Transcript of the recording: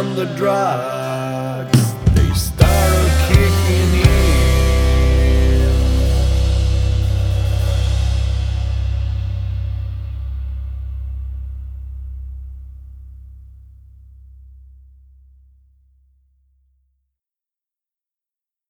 the drive.